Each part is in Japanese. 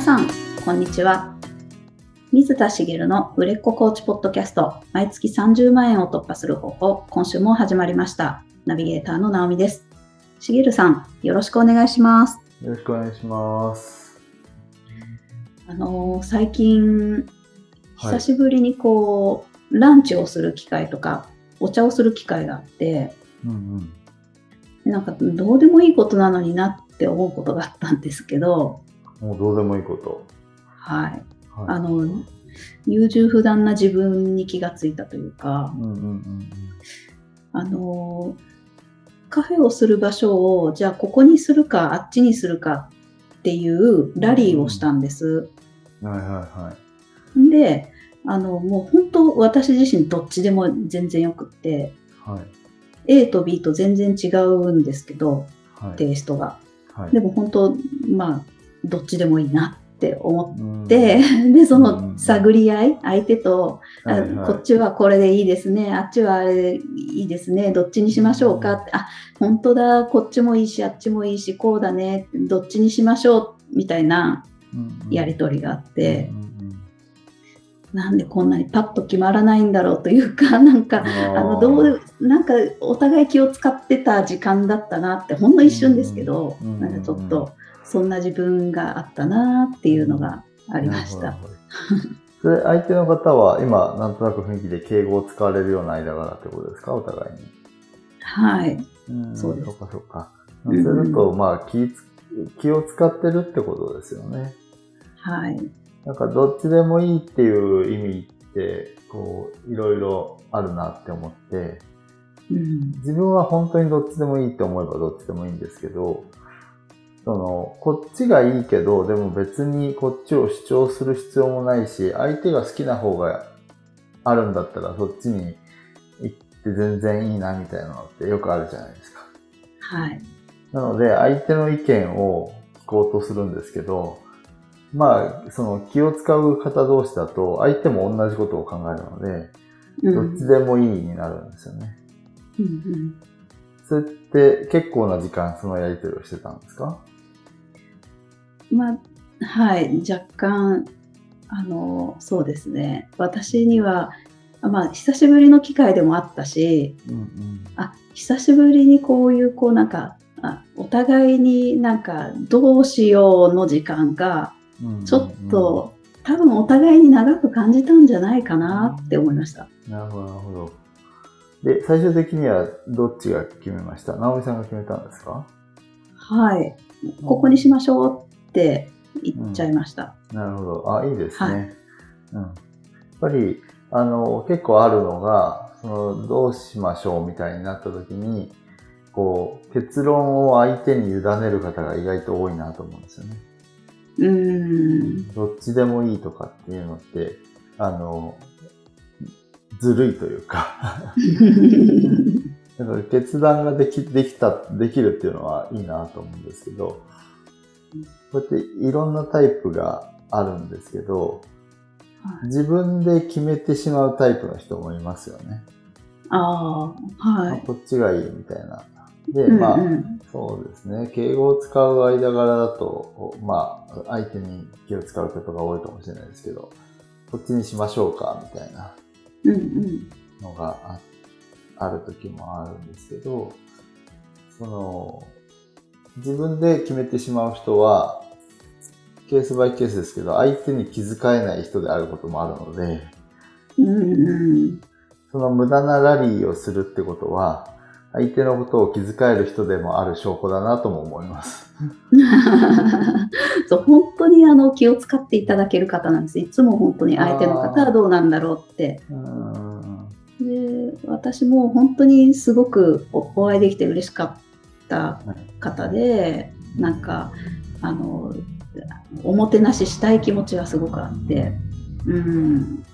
皆さん、こんにちは。水田茂の売れっ子コーチポッドキャスト、毎月30万円を突破する方法、今週も始まりました。ナビゲーターの直美です。茂さん、よろしくお願いします。よろしくお願いします。あのー最近、はい久しぶりにこう、ランチをする機会とか、お茶をする機会があって、うんなんかどうでもいいことなのになって思うことがあったんですけど、うん。もうどうでもいいこと。はい。はい、あの、優柔不断な自分に気がついたというか、うんうんうんあの、カフェをする場所を、じゃあここにするか、あっちにするかっていうラリーをしたんです。うん。はいはいはい。で、あの、もう本当私自身どっちでも全然よくって、はい。A と B と全然違うんですけど、はい。テイストが。はい、でも本当、まあ、どっちでもいいなって思うん。って、で、そうん。の探り合い、相手と、あはいはい。こっちはこれでいいですね、あっちはあれでいいですね、どっちにしましょうかって、あ、本当だ、こっちもいいし、あっちもいいし、こうだね、どっちにしましょう、みたいなうんうん。やりとりがあってう、んうんなんでこんなにパッと決まらないんだろうというか、なんか、あの、どう、なんかお互い気を使ってた時間だったなって、ほんの一瞬ですけど、うん。なんかちょっと、そんな自分があったなっていうのがありました。それ、相手の方は今、なんとなく雰囲気で敬語を使われるような間柄ってことですか？お互いに。はい。うんそうですそうかそうか。うそうんすると、まあ気つ、気を使ってるってことですよね。はい。なんかどっちでもいいっていう意味って、こう、いろいろあるなって思って、うん。自分は本当にどっちでもいいって思えばどっちでもいいんですけど、その、こっちがいいけど、でも別にこっちを主張する必要もないし、相手が好きな方があるんだったらそっちに行って全然いいなみたいなのってよくあるじゃないですか。はい。なので、相手の意見を聞こうとするんですけど、まあ、その気を使う方同士だと、相手も同じことを考えるので、うんどっちでもいいになるんですよね。うんそれって結構な時間そのやりとりをしてたんですか？うんまあ、はい。若干、あの、そうですね。私には、まあ、久しぶりの機会でもあったし、うんあ、久しぶりにこういう、こうなんか、あお互いになんか、どうしようの時間が、うん。ちょっと、多分お互いに長く感じたんじゃないかなって思いました。うん。なるほど、なるほど。で、最終的にはどっちが決めました？直美さんが決めたんですか？はい。ここにしましょうって言っちゃいました。なるほど。あ、いいですね。はいうん。やっぱり、あの、結構あるのが、その、どうしましょうみたいになった時に、こう、結論を相手に委ねる方が意外と多いなと思うんですよね。うーん。どっちでもいいとかっていうのって、あの、ずるいというか、だから決断ができ、できた、できるっていうのはいいなと思うんですけど、こうやっていろんなタイプがあるんですけど、はい自分で決めてしまうタイプの人もいますよね。ああ、はい。あこっちがいいみたいな。で、うんうんまあ、そうですね。敬語を使う間柄だと、まあ、相手に気を使うことが多いかもしれないですけど、こっちにしましょうか、みたいなうんうん。のがあある時もあるんですけど、その、自分で決めてしまう人は、ケースバイケースですけど、相手に気遣えない人であることもあるので、うんうん。その無駄なラリーをするってことは、相手のことを気遣える人でもある証拠だなとも思います。そう、本当にあの気を使っていただける方なんです。いつも本当に相手の方はどうなんだろうって。で、私も本当にすごくおお会いできて嬉しかった方で、なんか、あの、おもてなししたい気持ちはすごくあって、うん。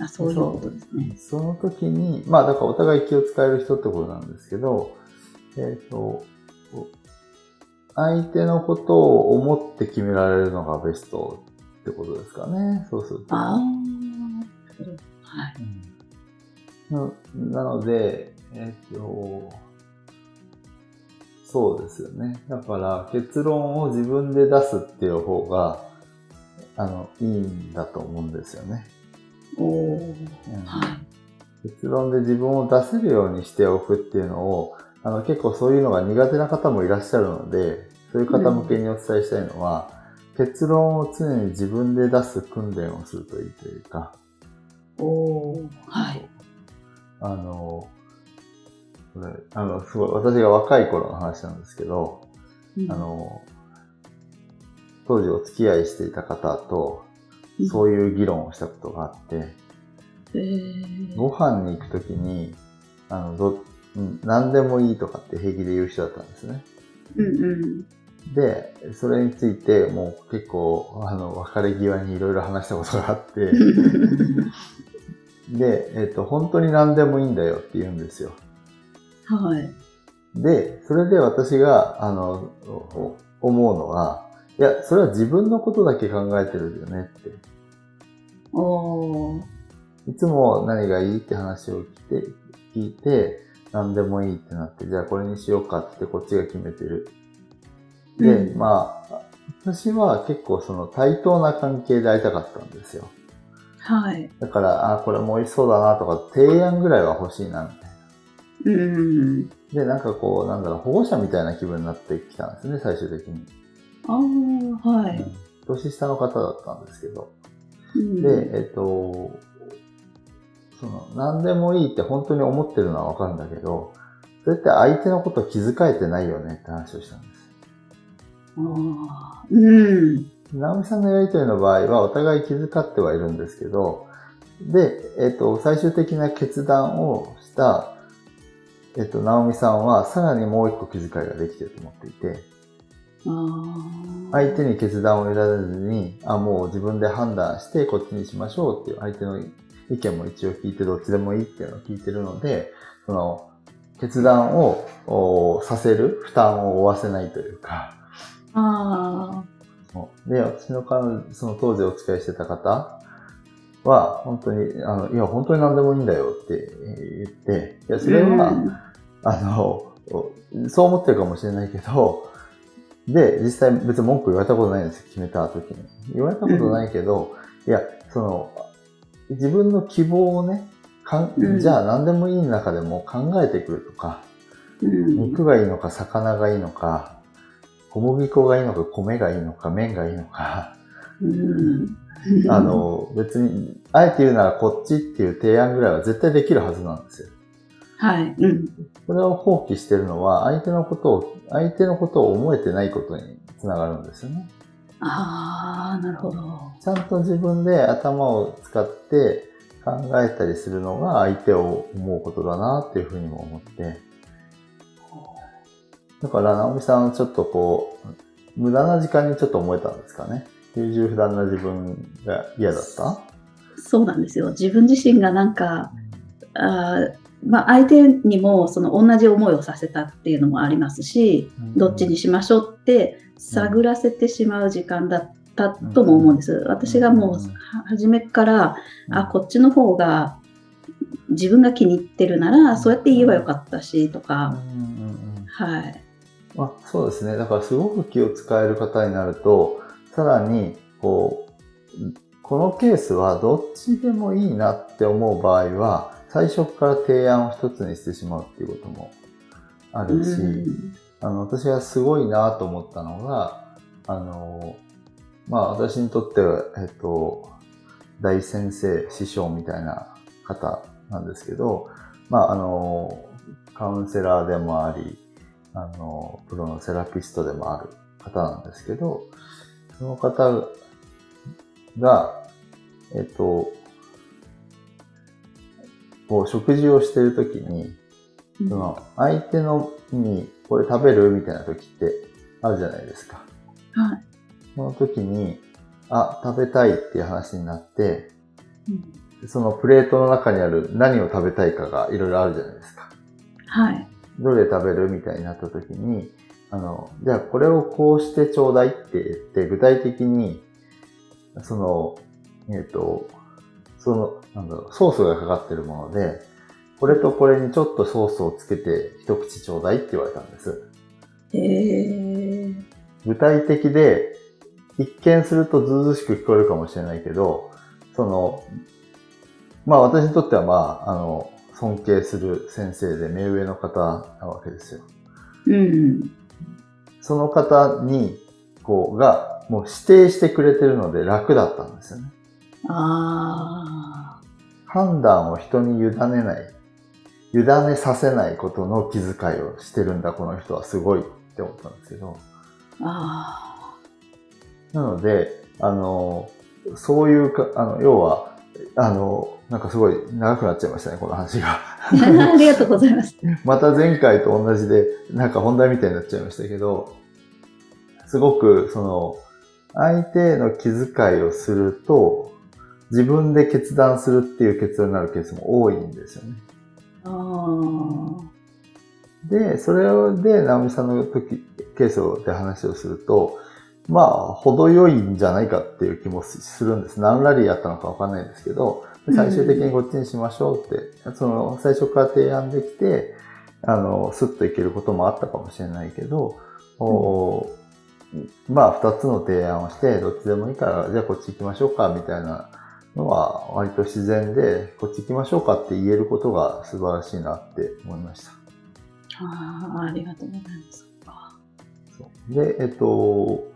あそういうことですね。その時に、まあだからお互い気を使える人ってことなんですけど、えっ、と、相手のことを思って決められるのがベストってことですかね。そうすると。ああ、はい。うんななので、えっ、と、そうですよね。だから結論を自分で出すっていう方が、あの、いいんだと思うんですよね。おお、うんはい。結論で自分を出せるようにしておくっていうのを、あの結構そういうのが苦手な方もいらっしゃるので、そういう方向けにお伝えしたいのは、結論を常に自分で出す訓練をするといいというか、おお、はい。あの、これ、あの、すごい、私が若い頃の話なんですけど、うんあ、の、当時お付き合いしていた方と、うんそういう議論をしたことがあって、えー、ご飯に行くときに、あの、ど、うん何でもいいとかって平気で言う人だったんですね。うんうん。で、それについてもう結構、あの、別れ際にいろいろ話したことがあって、で、えっ、と、本当に何でもいいんだよって言うんですよ。はい。で、それで私が、あの、お思うのは、いや、それは自分のことだけ考えてるよねって。おーいつも何がいいって話を聞いて、聞いて、何でもいいってなって、じゃあこれにしようかってこっちが決めてる。で、うんまあ、私は結構その対等な関係で会いたかったんですよ。はい。だから、あ、これも美味しそうだなとか、提案ぐらいは欲しいな、みたいな。うんうん。で、なんかこう、なんだろう、保護者みたいな気分になってきたんですね、最終的に。ああ、はい。うん年下の方だったんですけど。うんで、えっと、その、何でもいいって本当に思ってるのはわかるんだけど、それって相手のこと気遣えてないよねって話をしたんです。うん。直美さんのやりとりの場合はお互い気遣ってはいるんですけど、で、えっと、最終的な決断をした、えっと、直美さんはさらにもう一個気遣いができてると思っていて。相手に決断を得られずに、あ、もう自分で判断してこっちにしましょうっていう相手の意見も一応聞いてどっちでもいいっていうのを聞いてるので、その、決断をおさせる負担を負わせないというか、あそうで、私の彼女、その当時お付き合いしてた方は、本当に、あの、いや、本当に何でもいいんだよって言って、いや、あ。それは、うんあの、そう思ってるかもしれないけど、で、実際別に文句言われたことないんですよ、決めた時に。言われたことないけど、いや、その、自分の希望をね、かんうんじゃあ何でもいい中でも考えてくるとか、うん。肉がいいのか魚がいいのか、小麦粉がいいのか米がいいのか麺がいいのか、うん。あ、の、別に、あえて言うならこっちっていう提案ぐらいは絶対できるはずなんですよ。はい。うん。これを放棄してるのは、相手のことを、相手のことを思えてないことにつながるんですよね。ああ、なるほど。ちゃんと自分で頭を使って考えたりするのが相手を思うことだなっていうふうにも思って。だから、直美さんはちょっとこう、無駄な時間にちょっと思えたんですかね？優柔不断な自分が嫌だった？そうなんですよ。自分自身がなんか、あーまあ、相手にもその同じ思いをさせたっていうのもありますし、どっちにしましょうって探らせてしまう時間だったとも思うんです。私がもうは初めから、あ、こっちの方が自分が気に入ってるなら、そうやって言えばよかったし、とうんか、はい。まあ、そうですね。だからすごく気を使える方になると、さらに、こう、このケースはどっちでもいいなって思う場合は、最初から提案を一つにしてしまうっていうこともあるし、うんあの、私がすごいなと思ったのが、あの、まあ私にとっては、えっと、大先生、師匠みたいな方なんですけど、まああの、カウンセラーでもあり、あの、プロのセラピストでもある方なんですけど、その方が、えっと、こう食事をしてるときに、その相手のにこれ食べる？みたいな時ってあるじゃないですか。はい。その時に、あ、食べたいっていう話になって、うんそのプレートの中にある何を食べたいかがいろいろあるじゃないですか。はい。どれ食べる？みたいになった時に、あの、じゃあこれをこうしてちょうだいって言って、具体的に、その、えっ、と、その、なんだろう、ソースがかかってるもので、これとこれにちょっとソースをつけて一口ちょうだいって言われたんです。えー、具体的で、一見するとずうずうしく聞こえるかもしれないけど、その、まあ私にとってはまあ、あの、尊敬する先生で目上の方なわけですよ。うん。その方に、こう、が、もう指定してくれてるので楽だったんですよね。あ判断を人に委ねない、委ねさせないことの気遣いをしてるんだ、この人はすごいって思ったんですけど。なので、あの、そういうか、あの、要は、あの、なんかすごい長くなっちゃいましたね、この話が。あ。ありがとうございます。また前回と同じで、なんか本題みたいになっちゃいましたけど、すごく、その、相手への気遣いをすると、自分で決断するっていう結論になるケースも多いんですよね。ああ。で、それで、直美さんの時、ケースで話をすると、まあ、程よいんじゃないかっていう気もするんです。何ラリーやったのかわかんないですけど、最終的にこっちにしましょうって、その、最初から提案できて、あの、スッといけることもあったかもしれないけど、おまあ、二つの提案をして、どっちでもいいから、じゃあこっち行きましょうか、みたいなのは、割と自然で、こっち行きましょうかって言えることが素晴らしいなって思いました。ああ、ありがとうございます。で、えっと、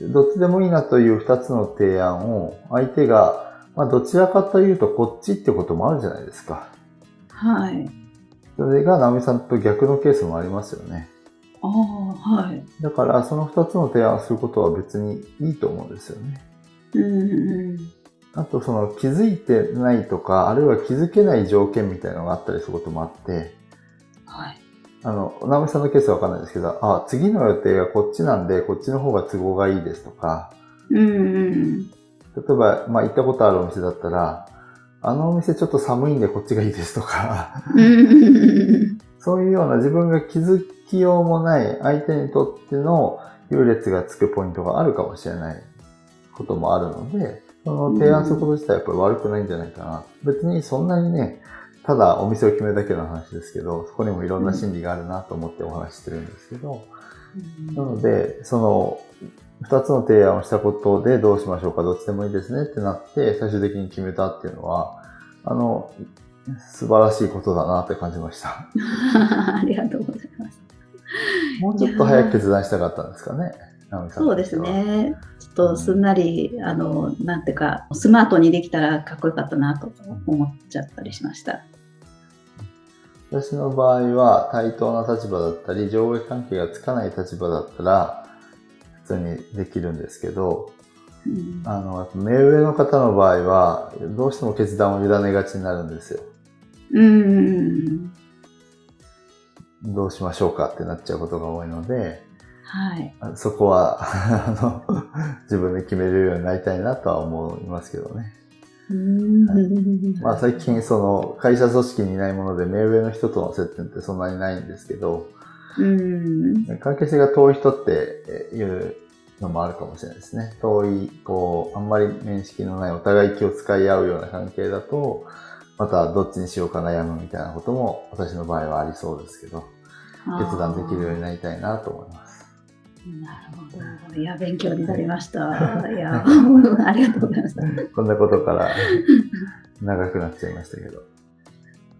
どっちでもいいなという二つの提案を相手が、まあどちらかというとこっちってこともあるじゃないですか。はい。それが直美さんと逆のケースもありますよね。ああ、はい。だからその二つの提案をすることは別にいいと思うんですよね。うんうん。あとその気づいてないとか、あるいは気づけない条件みたいなのがあったりすることもあって、はい。あの、直美さんのケースはわかんないですけど、あ、次の予定がこっちなんで、こっちの方が都合がいいですとか、うんうん。例えば、まあ、行ったことあるお店だったら、あのお店ちょっと寒いんでこっちがいいですとか、うんうんそういうような自分が気づきようもない相手にとっての優劣がつくポイントがあるかもしれないこともあるので、その提案すること自体はやっぱり悪くないんじゃないかな。別にそんなにね、ただお店を決めるだけの話ですけど、そこにもいろんな心理があるなと思ってお話ししてるんですけど、なので、その、二つの提案をしたことでどうしましょうか、どっちでもいいですねってなって、最終的に決めたっていうのは、あの、素晴らしいことだなって感じました。ありがとうございます。もうちょっと早く決断したかったんですかね。そうです。ね。ちょっとすんなり、あの、なんていうか、スマートにできたらかっこよかったなと思っちゃったりしました。私の場合は対等な立場だったり、上下関係がつかない立場だったら、普通にできるんですけど、うんあの、目上の方の場合は、どうしても決断を委ねがちになるんですよ。うん。どうしましょうかってなっちゃうことが多いので、はい。そこは、あの、自分で決めれるようになりたいなとは思いますけどね。うんまあ最近その会社組織にいないもので目上の人との接点ってそんなにないんですけど、うん。関係性が遠い人っていうのもあるかもしれないですね。遠い、こう、あんまり面識のないお互い気を使い合うような関係だと、またどっちにしようか悩むみたいなことも私の場合はありそうですけど、決断できるようになりたいなと思います。なるほど。いや、勉強になりました。いや、ありがとうございます。こんなことから長くなっちゃいましたけど。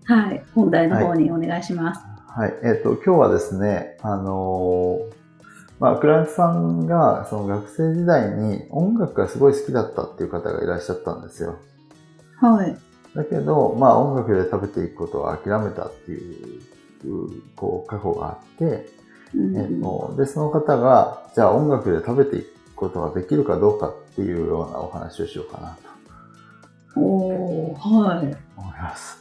はい。本題の方にお願いします。はい。えっ、と、今日はですね、あのーまあ、クライアントさんが、その学生時代に音楽がすごい好きだったっていう方がいらっしゃったんですよ。はい。だけど、まあ、音楽で食べていくことを諦めたっていう、こう、過去があって、うんえっと、で、その方が、じゃあ音楽で食べていくことができるかどうかっていうようなお話をしようかなとおー、はい。思います。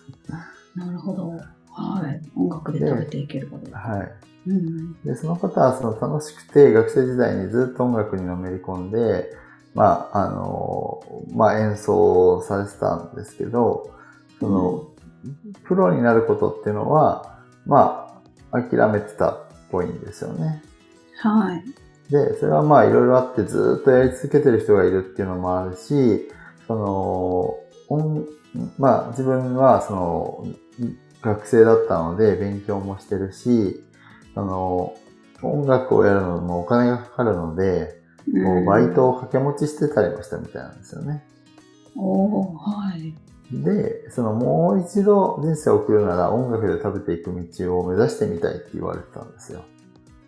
なるほど。はい。音楽で食べていけること。はい。うん。で、その方はその楽しくて学生時代にずっと音楽にのめり込んで、まあ、あの、まあ演奏されてたんですけど、その、プロになることっていうのは、まあ、諦めてたっぽいんですよね。はい。で、それはまあいろいろあってずっとやり続けてる人がいるっていうのもあるし、その、音まあ自分はその学生だったので勉強もしてるし、その音楽をやるのもお金がかかるので、こうバイトを掛け持ちしてたりもしたみたいなんですよね。おー、はい。で、そのもう一度人生を送るなら音楽で食べていく道を目指してみたいって言われてたんですよ。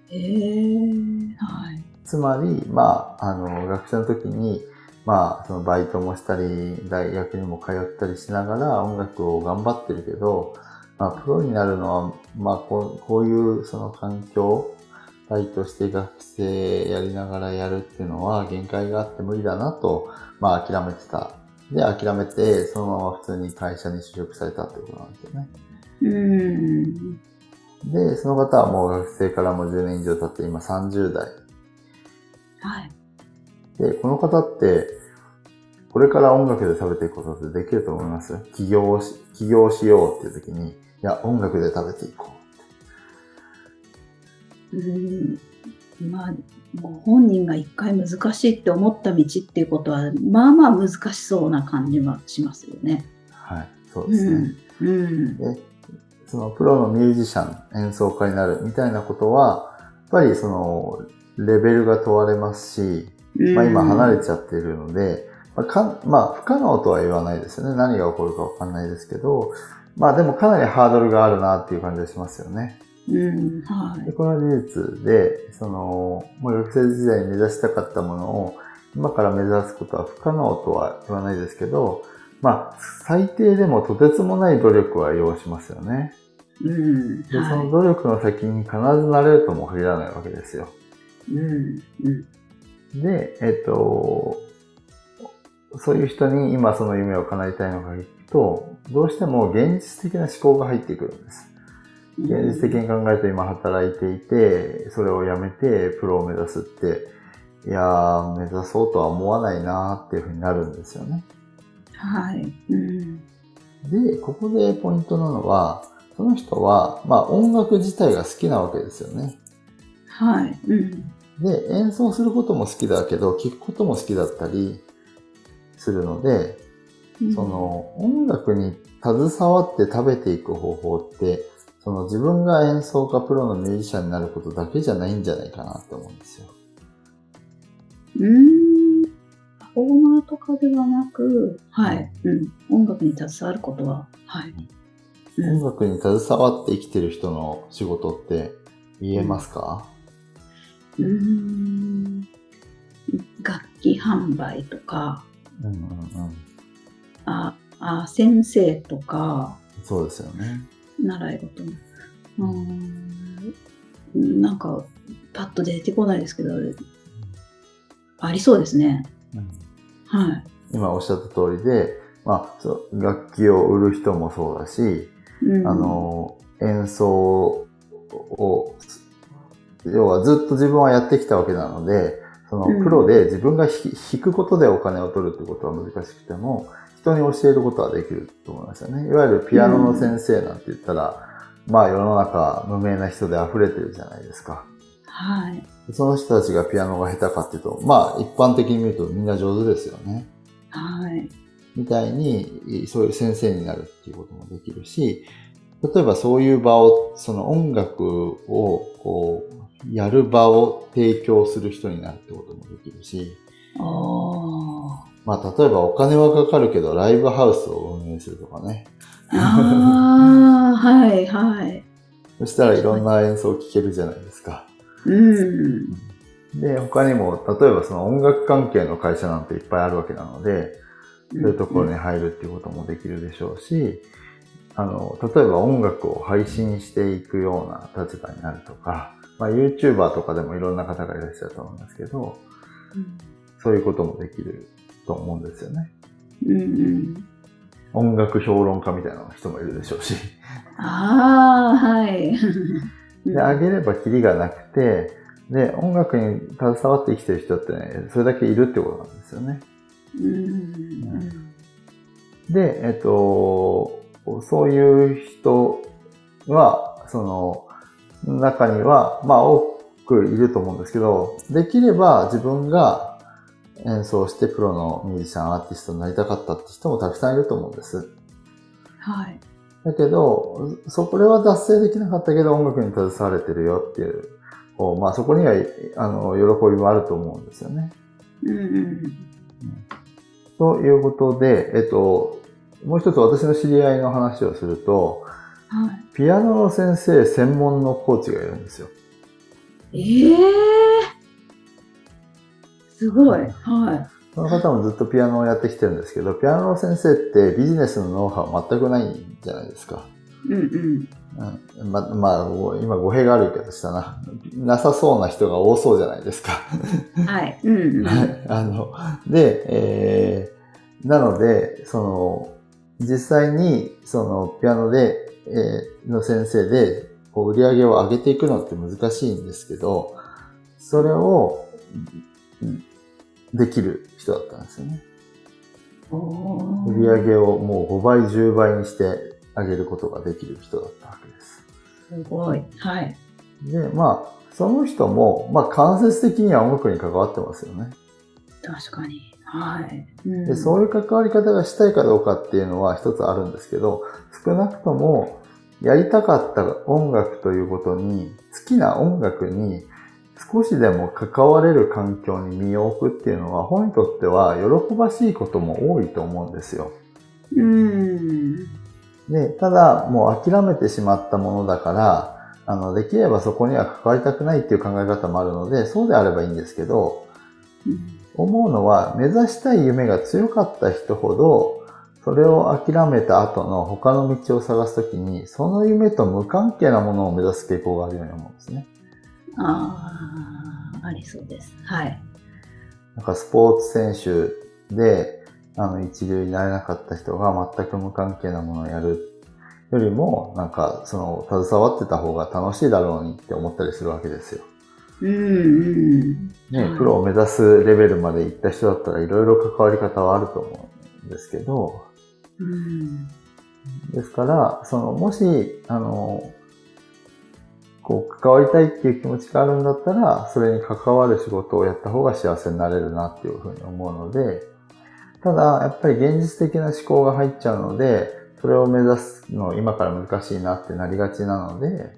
えー、はい。つまり、まあ、あの、学生の時に、まあ、そのバイトもしたり、大学にも通ったりしながら音楽を頑張ってるけど、まあ、プロになるのは、まあ、こうこういうその環境、バイトして学生やりながらやるっていうのは限界があって無理だなと、まあ、諦めてた。で、諦めて、そのまま普通に会社に就職されたってことなんですよね。うん。で、その方はもう学生からも10年以上経って今30代。はい。で、この方って、これから音楽で食べていくことってできると思います？起業をし、起業しようっていう時に、いや、音楽で食べていこうん。まあ、ご本人が一回難しいって思った道っていうことは、まあまあ難しそうな感じはしますよね。う。はい、そうですね。うん。うん。で、そのプロのミュージシャン、演奏家になるみたいなことは、やっぱりその、レベルが問われますし、まあ今離れちゃっているので、まあ、かまあ不可能とは言わないですよね。何が起こるかわかんないですけど、まあでもかなりハードルがあるなっていう感じがしますよね。うん。はで、い。これは事実で、その、もう学生時代に目指したかったものを、今から目指すことは不可能とは言わないですけど、まあ、最低でもとてつもない努力は要しますよね。うん。で、そのは努力の先に必ずなれるとも限らないわけですよ。い。うん。うん。で、えっと、そういう人に今その夢を叶えたいのか聞くと、どうしても現実的な思考が入ってくるんです。現実的に考えると今働いていて、それをやめてプロを目指すって、いやー、目指そうとは思わないなーっていうふうになるんですよね。はい。うん。で、ここでポイントなのは、その人は、まあ音楽自体が好きなわけですよね。はい。うん。で、演奏することも好きだけど、聴くことも好きだったりするので、うんそ、の音楽に携わって食べていく方法って、その自分が演奏家プロのミュージシャンになることだけじゃないんじゃないかなって思うんですよ。うん。パフォーマーとかではなく、はい。うん。音楽に携わることは、はい。うん音楽に携わって生きてる人の仕事って言えますか、うーん楽器販売とか、うん、うんうんああ先生とか、そうですよね。習い事の。うーんなんか、パッと出てこないですけど、ありそうですね。うんはい。今おっしゃった通りで、まあ、そう楽器を売る人もそうだし、うんあ、の、演奏を、要はずっと自分はやってきたわけなので、そのうんプロで自分が弾弾くことでお金を取るってことは難しくても、人に教えることはできると思いますよね。いわゆるピアノの先生なんて言ったら、まあ世の中無名な人で溢れてるじゃないですか。はい。その人たちがピアノが下手かっていうと、まあ一般的に見るとみんな上手ですよね。はい。みたいに、そういう先生になるっていうこともできるし、例えばそういう場を、その音楽を、こう、やる場を提供する人になるってこともできるし、ああ。まあ例えばお金はかかるけどライブハウスを運営するとかね。ああ、はい、はい。そしたらいろんな演奏を聴けるじゃないですか。うん。で、他にも、例えばその音楽関係の会社なんていっぱいあるわけなので、そういうところに入るっていうこともできるでしょうし、あの、例えば音楽を配信していくような立場になるとか、まあ YouTuber とかでもいろんな方がいらっしゃると思うんですけど、うんそういうこともできると思うんですよね。うんうん。音楽評論家みたいな人もいるでしょうし。ああ、はい。で、あげればキリがなくて、で、音楽に携わって生きてる人ってね、それだけいるってことなんですよね。うんで、えっと、そういう人は、その、中には、まあ多くいると思うんですけど、できれば自分が演奏してプロのミュージシャン、アーティストになりたかったって人もたくさんいると思うんです。はい。だけど、そこれは達成できなかったけど音楽に携われてるよっていうこうまあそこには、あの、喜びもあると思うんですよね。うんうんということで、えっと、もう一つ私の知り合いの話をすると、はい。ピアノの先生専門のコーチがいるんですよ。ええすごい。はい。その方もずっとピアノをやってきてるんですけど、ピアノの先生ってビジネスのノウハウ全くないんじゃないですか。うんうん。うん、ま、まあ、今語弊があるけどしたな。なさそうな人が多そうじゃないですか。はい。うんうん。あの、で、えー、なので、その、実際に、その、ピアノで、えー、の先生で、こう、売り上げを上げていくのって難しいんですけど、それを、うんできる人だったんですよね。売り上げをもう5倍、10倍にしてあげることができる人だったわけです。すごい。はい。で、まあ、その人も、まあ、間接的には音楽に関わってますよね。確かに。はい。うんで、そういう関わり方がしたいかどうかっていうのは一つあるんですけど、少なくとも、やりたかった音楽ということに、好きな音楽に少しでも関われる環境に身を置くっていうのは、本にとっては喜ばしいことも多いと思うんですよ。うん。で、ただ、もう諦めてしまったものだから、あの、できればそこには関わりたくないっていう考え方もあるので、そうであればいいんですけど、うん思うのは、目指したい夢が強かった人ほど、それを諦めた後の他の道を探すときに、その夢と無関係なものを目指す傾向があるように思うんですね。ああ、ありそうです。はい。なんかスポーツ選手で、あの、一流になれなかった人が全く無関係なものをやるよりも、なんか、その、携わってた方が楽しいだろうにって思ったりするわけですよ。うんうん。ねはい、プロを目指すレベルまで行った人だったらいろいろ関わり方はあると思うんですけど、うん。ですから、その、もし、あの、こう、関わりたいっていう気持ちがあるんだったら、それに関わる仕事をやった方が幸せになれるなっていうふうに思うので、ただ、やっぱり現実的な思考が入っちゃうので、それを目指すの今から難しいなってなりがちなので、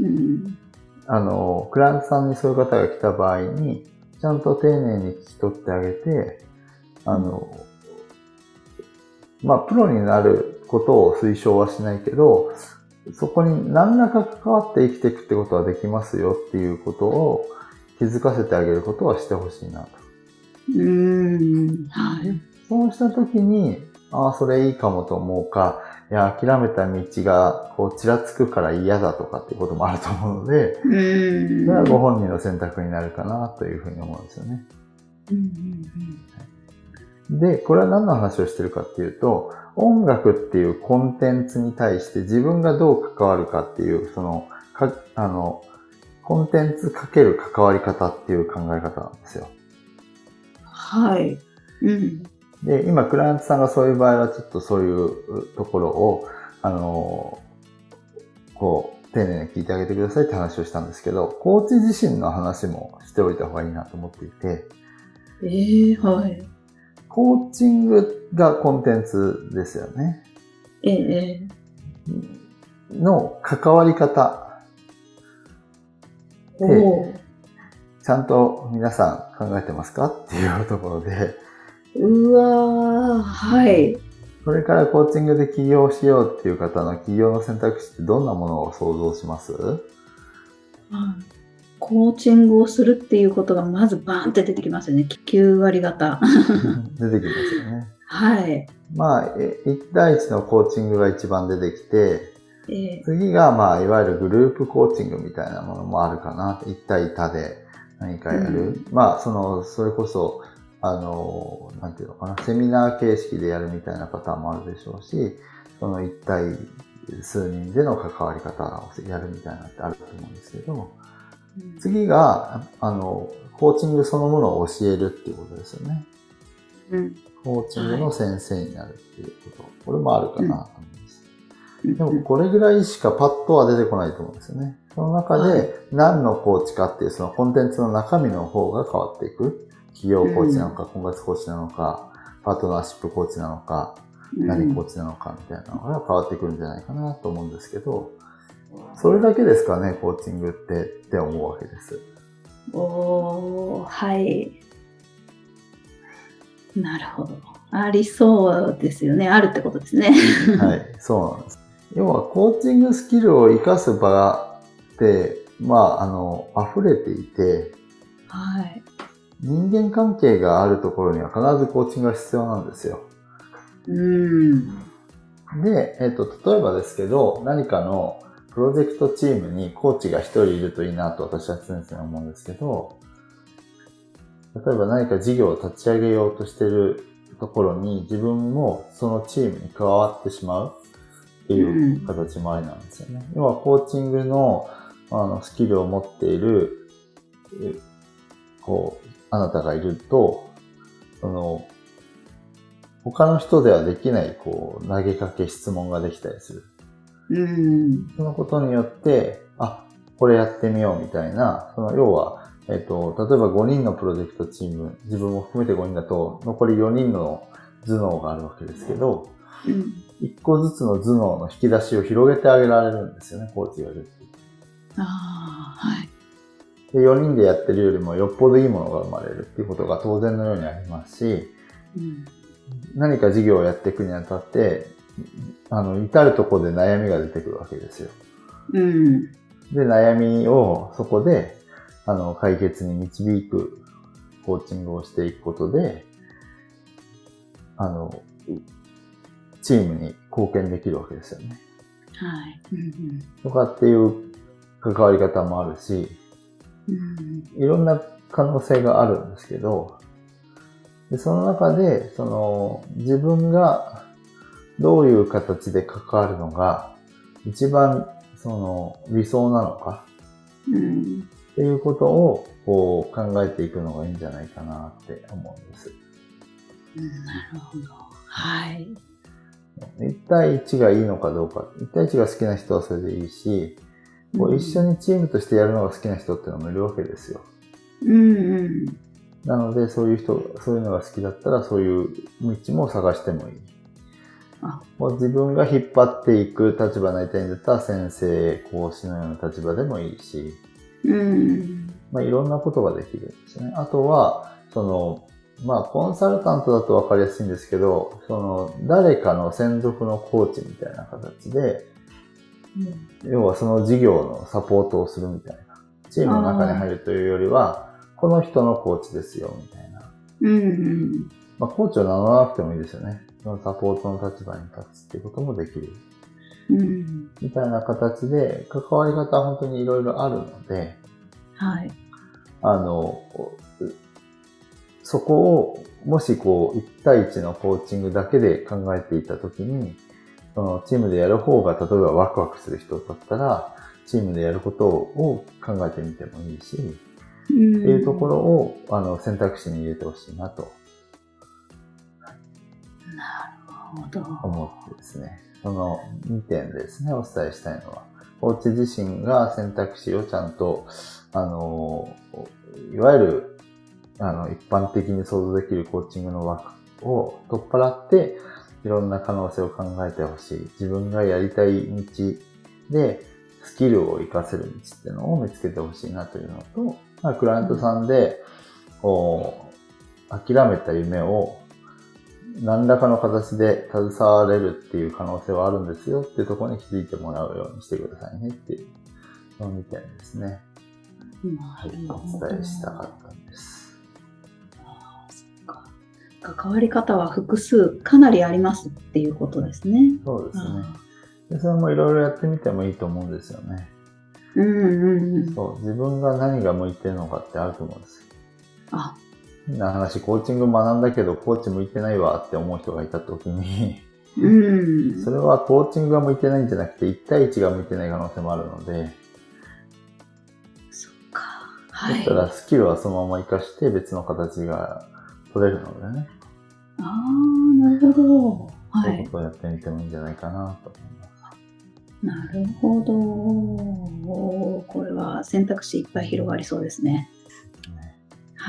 うん。あの、クライアントさんにそういう方が来た場合に、ちゃんと丁寧に聞き取ってあげて、あの、まあ、プロになることを推奨はしないけど、そこに何らか関わって生きていくってことはできますよっていうことを気づかせてあげることはしてほしいなと。うん。はい。そうしたときに、ああ、それいいかもと思うか、いや、諦めた道が、こう、ちらつくから嫌だとかっていうこともあると思うので、うん。それはご本人の選択になるかなというふうに思うんですよね。うんで、これは何の話をしてるかっていうと、音楽っていうコンテンツに対して自分がどう関わるかっていう、その、か、あの、コンテンツかける関わり方っていう考え方なんですよ。はい。うん。で、今、クライアントさんがそういう場合は、ちょっとそういうところを、あの、こう、丁寧に聞いてあげてくださいって話をしたんですけど、コーチ自身の話もしておいた方がいいなと思っていて、ええはい。コーチングがコンテンツですよね。ええの関わり方、おお。ちゃんと皆さん考えてますか？っていうところで、うわー、はい。これからコーチングで起業しようっていう方の起業の選択肢ってどんなものを想像します？コーチングをするっていうことがまずバーンって出てきますよね。9割方。出てきますよね。はい。まあ、え1対1のコーチングが一番出てきて、ええ次がまあ、いわゆるグループコーチングみたいなものもあるかな。1対多で何かやる。まあ、その、それこそ、あの、なんていうのかな、セミナー形式でやるみたいなパターンもあるでしょうし、その1対数人での関わり方をやるみたいなのってあると思うんですけど、次が、あの、コーチングそのものを教えるっていうことですよね。うん。コーチングの先生になるっていうこと。これもあるかなと思います。うんでもこれぐらいしかパッとは出てこないと思うんですよね。その中はで何のコーチかっていうそのコンテンツの中身の方が変わっていく。企業コーチなのか、婚活コーチなのか、パートナーシップコーチなのか、何コーチなのかみたいなのが変わってくるんじゃないかなと思うんですけど、それだけですかね、コーチングってって思うわけです。おー、はい。なるほど。ありそうですよね。あるってことですね。はい、そうなんです。要は、コーチングスキルを活かす場って、まあ、あの、溢れていて、はい。人間関係があるところには必ずコーチングが必要なんですよ。うん。で、えっ、と、例えばですけど、何かのプロジェクトチームにコーチが一人いるといいなと私は常々思うんですけど、例えば何か事業を立ち上げようとしてるところに自分もそのチームに加わってしまうっていう形もありなんですよね。要はコーチングのあのスキルを持っている、えこう、あなたがいると、その、他の人ではできない、こう、投げかけ質問ができたりする。うん。そのことによって、あ、これやってみようみたいな、その要は、えっ、と、例えば5人のプロジェクトチーム、自分も含めて5人だと、残り4人の頭脳があるわけですけど、うん。1個ずつの頭脳の引き出しを広げてあげられるんですよね、コーチがいる。ああ、はい。で、4人でやってるよりもよっぽどいいものが生まれるっていうことが当然のようにありますし、うん。何か事業をやっていくにあたって、あの、至るところで悩みが出てくるわけですよ。うん。で、悩みをそこで、あの、解決に導くコーチングをしていくことで、あの、チームに貢献できるわけですよね。はい。うん。とかっていう関わり方もあるし、うん。いろんな可能性があるんですけど、でその中で、その、自分がどういう形で関わるのが一番、その、理想なのか？うん。っていうことを、こう、考えていくのがいいんじゃないかなって思うんです。うんなるほど。はい。1対1がいいのかどうか。1対1が好きな人はそれでいいし、こう一緒にチームとしてやるのが好きな人っていうのもいるわけですよ。うんうん。なので、そういう人、そういうのが好きだったら、そういう道も探してもいい。あもう自分が引っ張っていく立場になりたいんだったら、先生、講師のような立場でもいいし、うん。まあ、いろんなことができるんですね。あとは、その、まあ、コンサルタントだと分かりやすいんですけど、その、誰かの専属のコーチみたいな形で、要はその事業のサポートをするみたいな。チームの中に入るというよりは、この人のコーチですよ、みたいな。うん。まあ、コーチを名乗らなくてもいいですよね。そのサポートの立場に立つっていうこともできる。うん。みたいな形で、関わり方は本当にいろいろあるので、はい。あの、そこを、もしこう、1対1のコーチングだけで考えていたときに、そのチームでやる方が、例えばワクワクする人だったら、チームでやることを考えてみてもいいし、っていうところを、あの、選択肢に入れてほしいなと思ってですね、その2点ですね、お伝えしたいのは。コーチ自身が選択肢をちゃんと、あの、いわゆる、あの、一般的に想像できるコーチングの枠を取っ払って、いろんな可能性を考えてほしい。自分がやりたい道で、スキルを活かせる道っていうのを見つけてほしいなというのと、まあ、クライアントさんで、こう、諦めた夢を何らかの形で携われるっていう可能性はあるんですよっていうところに気づいてもらうようにしてくださいねっていう、その2点ですね。はい、お伝えしたかったんです。関わり方は複数かなりありますっていうことですね。そうですね。でそれもいろいろやってみてもいいと思うんですよね。うんうんうん。そう、自分が何が向いてるのかってあると思うんです。あ、変な話、コーチング学んだけど、コーチ向いてないわって思う人がいたときに、うん。それはコーチングが向いてないんじゃなくて、1対1が向いてない可能性もあるので、そっか。はい。だったらスキルはそのまま活かして別の形が取れるのでね、ああ、なるほど。はそういうい。ことをやってみてもいいんじゃないかなと思います。なるほど。これは選択肢いっぱい広がりそうですね。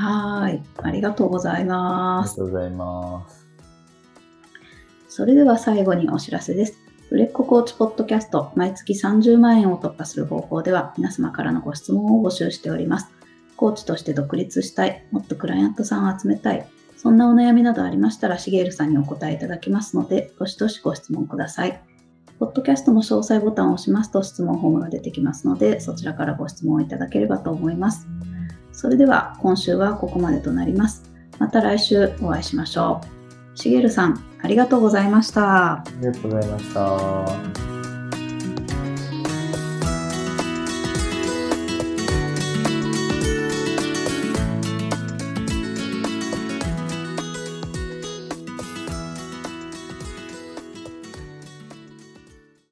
ねはーい。ありがとうございあます。りがとうございます。それでは最後にお知らせです。売れっ子コーチポッドキャスト、毎月30万円を突破する方法では、皆様からのご質問を募集しております。コーチとして独立したい、もっとクライアントさんを集めたい、そんなお悩みなどありましたら、しげるさんにお答えいただきますので、どしどしご質問ください。ポッドキャストの詳細ボタンを押しますと質問フォームが出てきますので、そちらからご質問をいただければと思います。それでは今週はここまでとなります。また来週お会いしましょう。しげるさん、ありがとうございました。ありがとうございました。